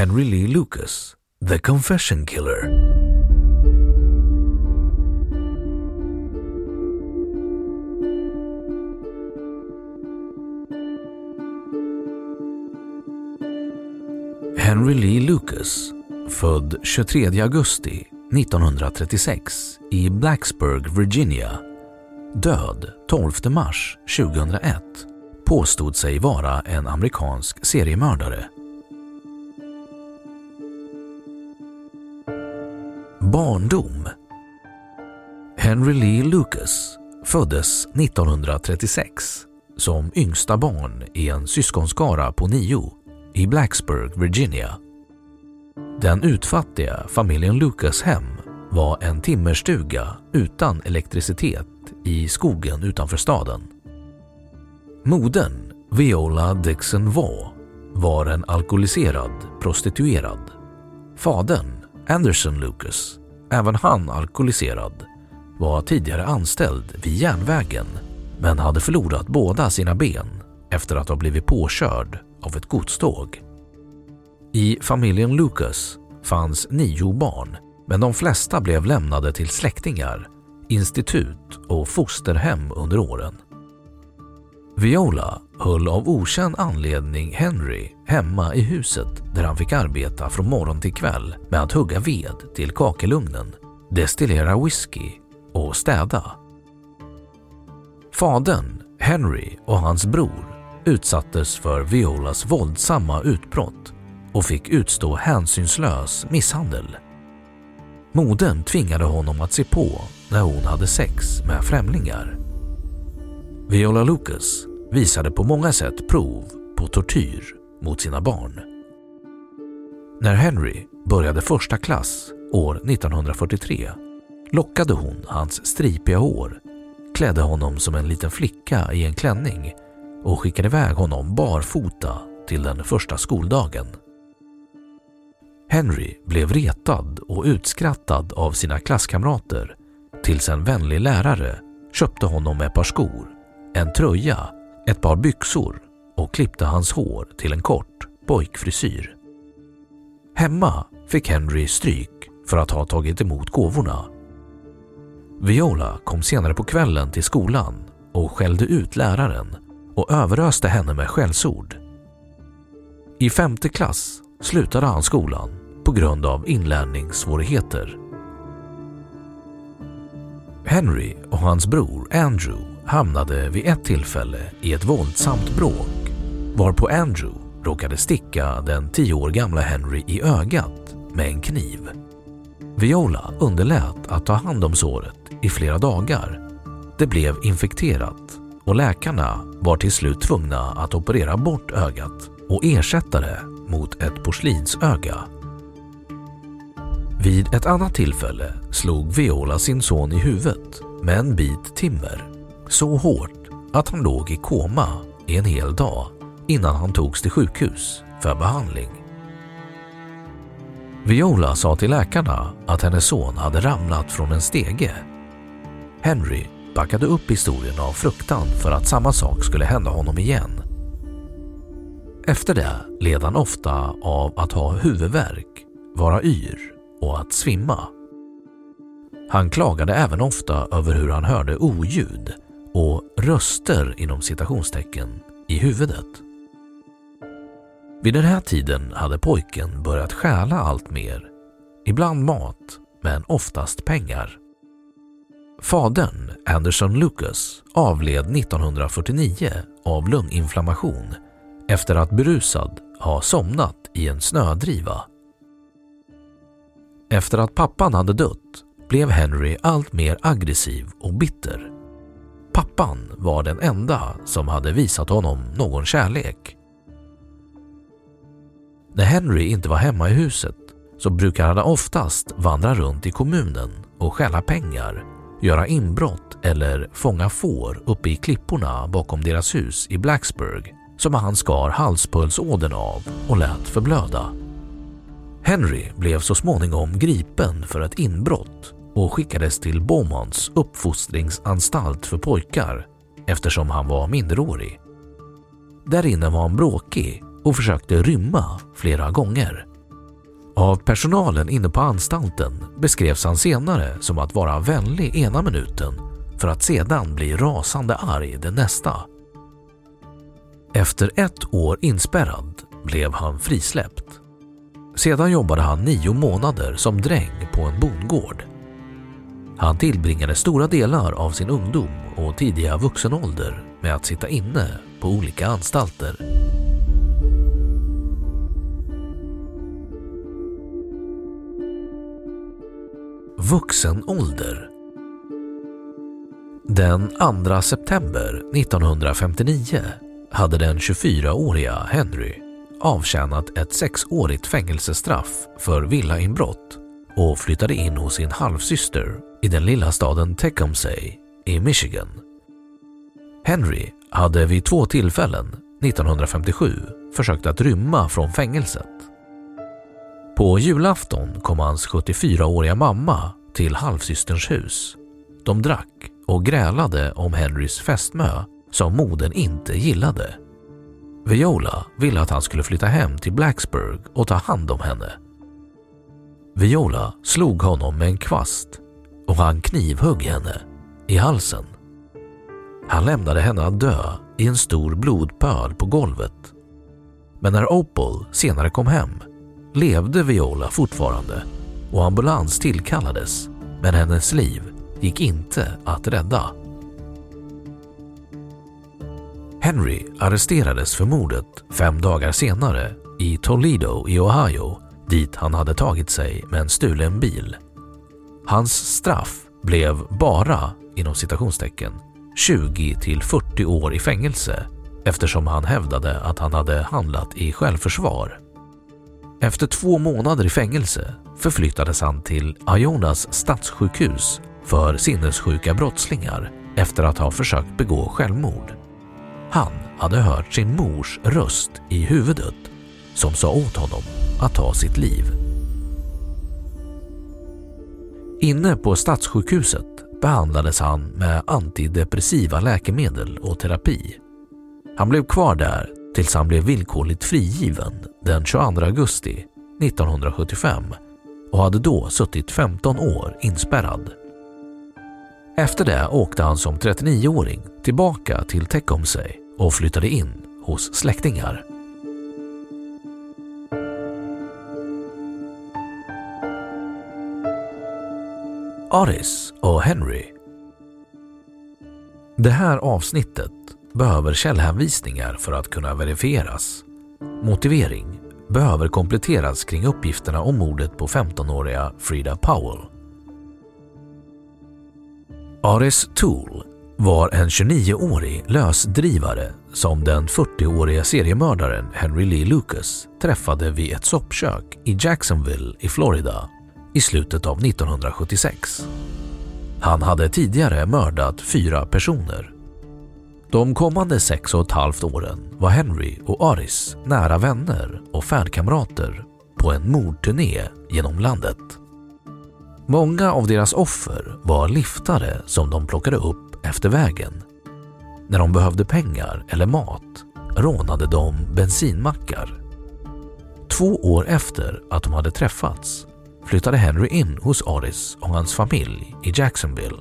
Henry Lee Lucas, The Confession Killer. Henry Lee Lucas, född 23 augusti 1936 i Blacksburg, Virginia, död 12 mars 2001, påstod sig vara en amerikansk seriemördare. Barndom Henry Lee Lucas föddes 1936 som yngsta barn i en syskonskara på nio i Blacksburg, Virginia. Den utfattiga familjen Lucas hem var en timmerstuga utan elektricitet i skogen utanför staden. Modern, Viola Dixon Waugh, var en alkoholiserad prostituerad. Fadern, Anderson Lucas, även han alkoholiserad, var tidigare anställd vid järnvägen men hade förlorat båda sina ben efter att ha blivit påkörd av ett godståg. I familjen Lucas fanns nio barn men de flesta blev lämnade till släktingar, institut och fosterhem under åren. Viola höll av okänd anledning Henry hemma i huset där han fick arbeta från morgon till kväll med att hugga ved till kakelugnen, destillera whisky och städa. Fadern, Henry och hans bror utsattes för Violas våldsamma utbrott och fick utstå hänsynslös misshandel. Modern tvingade honom att se på när hon hade sex med främlingar. Viola Lucas visade på många sätt prov på tortyr mot sina barn. När Henry började första klass år 1943 lockade hon hans stripiga hår, klädde honom som en liten flicka i en klänning och skickade iväg honom barfota till den första skoldagen. Henry blev retad och utskrattad av sina klasskamrater tills en vänlig lärare köpte honom ett par skor, en tröja, ett par byxor och klippte hans hår till en kort pojkfrisyr. Hemma fick Henry stryk för att ha tagit emot gåvorna. Viola kom senare på kvällen till skolan och skällde ut läraren och överöste henne med skällsord. I femte klass slutade han skolan på grund av inlärningssvårigheter. Henry och hans bror Andrew hamnade vid ett tillfälle i ett våldsamt bråk varpå Andrew råkade sticka den tio år gamla Henry i ögat med en kniv. Viola underlät att ta hand om såret i flera dagar. Det blev infekterat och läkarna var till slut tvungna att operera bort ögat och ersätta det mot ett porslinsöga. Vid ett annat tillfälle slog Viola sin son i huvudet med en bit timmer så hårt att han låg i koma i en hel dag innan han togs till sjukhus för behandling. Viola sa till läkarna att hennes son hade ramlat från en stege. Henry backade upp historien av fruktan för att samma sak skulle hända honom igen. Efter det led han ofta av att ha huvudvärk, vara yr och att svimma. Han klagade även ofta över hur han hörde oljud och röster inom citationstecken i huvudet. Vid den här tiden hade pojken börjat stjäla allt mer. Ibland mat, men oftast pengar. Fadern, Anderson Lucas, avled 1949 av lunginflammation efter att berusad ha somnat i en snödriva. Efter att pappan hade dött blev Henry allt mer aggressiv och bitter. Pappan var den enda som hade visat honom någon kärlek. När Henry inte var hemma i huset så brukade han oftast vandra runt i kommunen och stjäla pengar, göra inbrott eller fånga får uppe i klipporna bakom deras hus i Blacksburg som han skar halspulsådern av och lät förblöda. Henry blev så småningom gripen för ett inbrott och skickades till Beaumonts uppfostringsanstalt för pojkar eftersom han var minderårig. Där inne var han bråkig och försökte rymma flera gånger. Av personalen inne på anstalten beskrevs han senare som att vara vänlig ena minuten för att sedan bli rasande arg den nästa. Efter ett år inspärrad blev han frisläppt. Sedan jobbade han nio månader som dräng på en bondgård. Han tillbringade stora delar av sin ungdom och tidiga vuxenålder med att sitta inne på olika anstalter. Vuxen ålder Den 2 september 1959 hade den 24-åriga Henry avtjänat ett sexårigt fängelsestraff för villainbrott och flyttade in hos sin halvsyster i den lilla staden Tecumseh i Michigan. Henry hade vid två tillfällen 1957 försökt att rymma från fängelset. På julafton kom hans 74-åriga mamma till halvsysterns hus. De drack och grälade om Henrys fästmö som modern inte gillade. Viola ville att han skulle flytta hem till Blacksburg och ta hand om henne. Viola slog honom med en kvast och han knivhögg henne i halsen. Han lämnade henne att dö i en stor blodpöl på golvet. Men när Opal senare kom hem levde Viola fortfarande och ambulans tillkallades men hennes liv gick inte att rädda. Henry arresterades för mordet fem dagar senare i Toledo i Ohio dit han hade tagit sig med en stulen bil. Hans straff blev bara, inom citationstecken, 20 till 40 år i fängelse eftersom han hävdade att han hade handlat i självförsvar. Efter två månader i fängelse förflyttades han till Ionas stadssjukhus för sinnessjuka brottslingar efter att ha försökt begå självmord. Han hade hört sin mors röst i huvudet som sa åt honom att ta sitt liv. Inne på stadssjukhuset behandlades han med antidepressiva läkemedel och terapi. Han blev kvar där tills han blev villkorligt frigiven den 22 augusti 1975 och hade då suttit 15 år inspärrad. Efter det åkte han som 39-åring tillbaka till Tecumseh och flyttade in hos släktingar. Aris och Henry Det här avsnittet behöver källhänvisningar för att kunna verifieras. Motivering behöver kompletteras kring uppgifterna om mordet på 15-åriga Frida Powell. Aris Tool var en 29-årig lösdrivare som den 40-åriga seriemördaren Henry Lee Lucas träffade vid ett soppkök i Jacksonville i Florida i slutet av 1976. Han hade tidigare mördat fyra personer. De kommande sex och ett halvt åren var Henry och Aris nära vänner och färdkamrater på en mordturné genom landet. Många av deras offer var liftare som de plockade upp efter vägen. När de behövde pengar eller mat rånade de bensinmackar. Två år efter att de hade träffats flyttade Henry in hos Aris och hans familj i Jacksonville.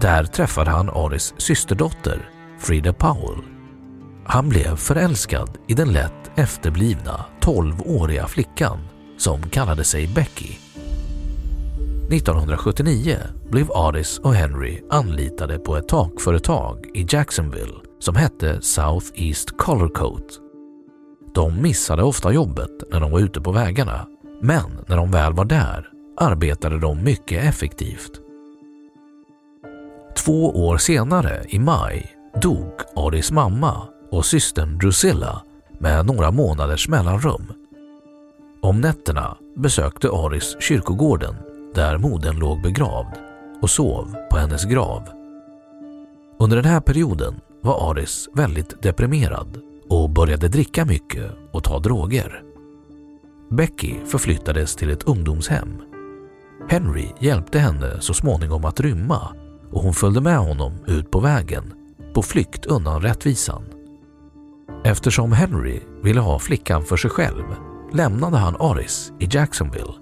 Där träffade han Aris systerdotter Frida Powell. Han blev förälskad i den lätt efterblivna 12-åriga flickan som kallade sig Becky. 1979 blev Aris och Henry anlitade på ett takföretag i Jacksonville som hette South East Color Coat. De missade ofta jobbet när de var ute på vägarna, men när de väl var där arbetade de mycket effektivt. Två år senare, i maj, dog Aris mamma och systern Drusilla med några månaders mellanrum. Om nätterna besökte Aris kyrkogården där modern låg begravd och sov på hennes grav. Under den här perioden var Aris väldigt deprimerad och började dricka mycket och ta droger. Becky förflyttades till ett ungdomshem. Henry hjälpte henne så småningom att rymma och hon följde med honom ut på vägen på flykt undan rättvisan. Eftersom Henry ville ha flickan för sig själv lämnade han Aris i Jacksonville.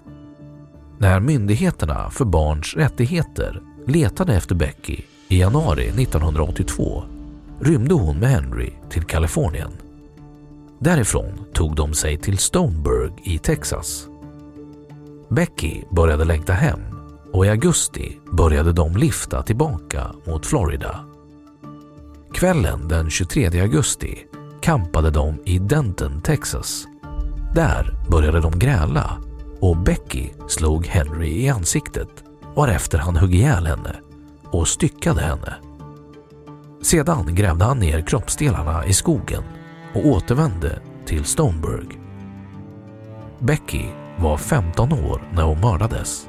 När myndigheterna för barns rättigheter letade efter Becky i januari 1982 rymde hon med Henry till Kalifornien. Därifrån tog de sig till Stoneburg i Texas. Becky började längta hem och i augusti började de lifta tillbaka mot Florida. Kvällen den 23 augusti kampade de i Denton, Texas. Där började de gräla och Becky slog Henry i ansiktet varefter han högg ihjäl henne och styckade henne. Sedan grävde han ner kroppsdelarna i skogen och återvände till Stoneburg. Becky var 15 år när hon mördades.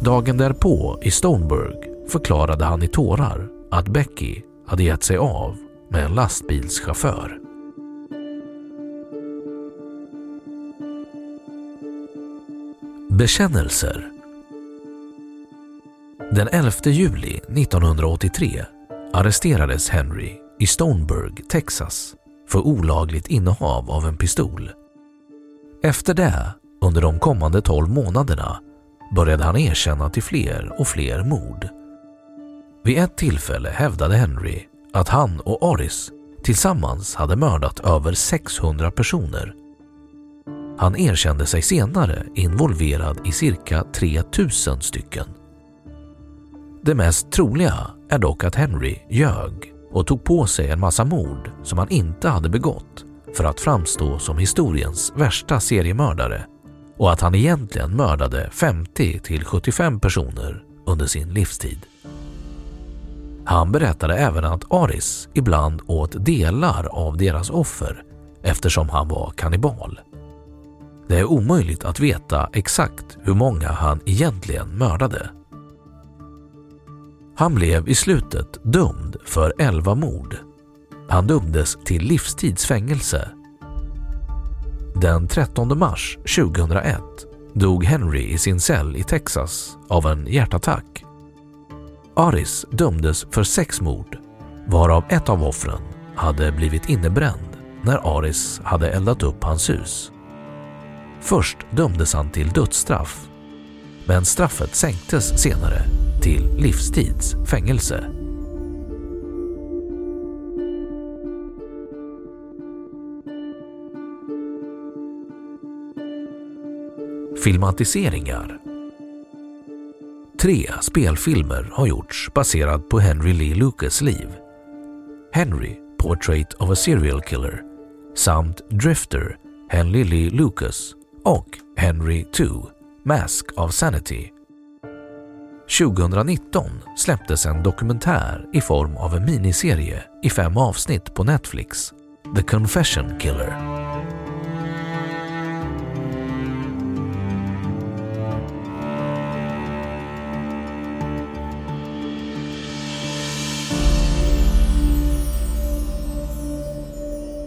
Dagen därpå i Stoneburg förklarade han i tårar att Becky hade gett sig av med en lastbilschaufför. Bekännelser den 11 juli 1983 arresterades Henry i Stoneburg, Texas för olagligt innehav av en pistol. Efter det, under de kommande 12 månaderna, började han erkänna till fler och fler mord. Vid ett tillfälle hävdade Henry att han och Aris tillsammans hade mördat över 600 personer. Han erkände sig senare involverad i cirka 3000 stycken. Det mest troliga är dock att Henry ljög och tog på sig en massa mord som han inte hade begått för att framstå som historiens värsta seriemördare och att han egentligen mördade 50 till 75 personer under sin livstid. Han berättade även att Aris ibland åt delar av deras offer eftersom han var kannibal. Det är omöjligt att veta exakt hur många han egentligen mördade. Han blev i slutet dömd för 11 mord. Han dömdes till livstidsfängelse. Den 13 mars 2001 dog Henry i sin cell i Texas av en hjärtattack. Aris dömdes för sex mord, varav ett av offren hade blivit innebränd när Aris hade eldat upp hans hus. Först dömdes han till dödsstraff, men straffet sänktes senare till livstids fängelse. Filmatiseringar Tre spelfilmer har gjorts baserat på Henry Lee Lucas liv. Henry, Portrait of a Serial Killer samt Drifter, Henry Lee Lucas och Henry 2, Mask of Sanity 2019 släpptes en dokumentär i form av en miniserie i fem avsnitt på Netflix, The Confession Killer.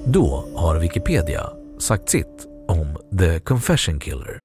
Då har Wikipedia sagt sitt om The Confession Killer.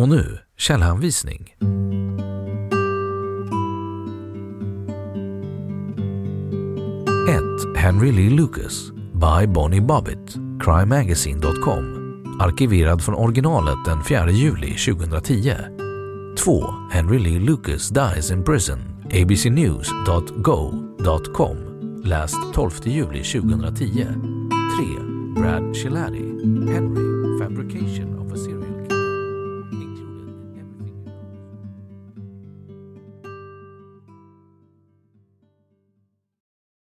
Och nu källhänvisning. Henry Lee Lucas by Bonnie Bobbitt, crimemagazine.com Arkiverad från originalet den 4 juli 2010. 2. Henry Lee Lucas dies in prison, abcnews.go.com Läst 12 juli 2010. 3. Brad Chilati, Henry, Fabrication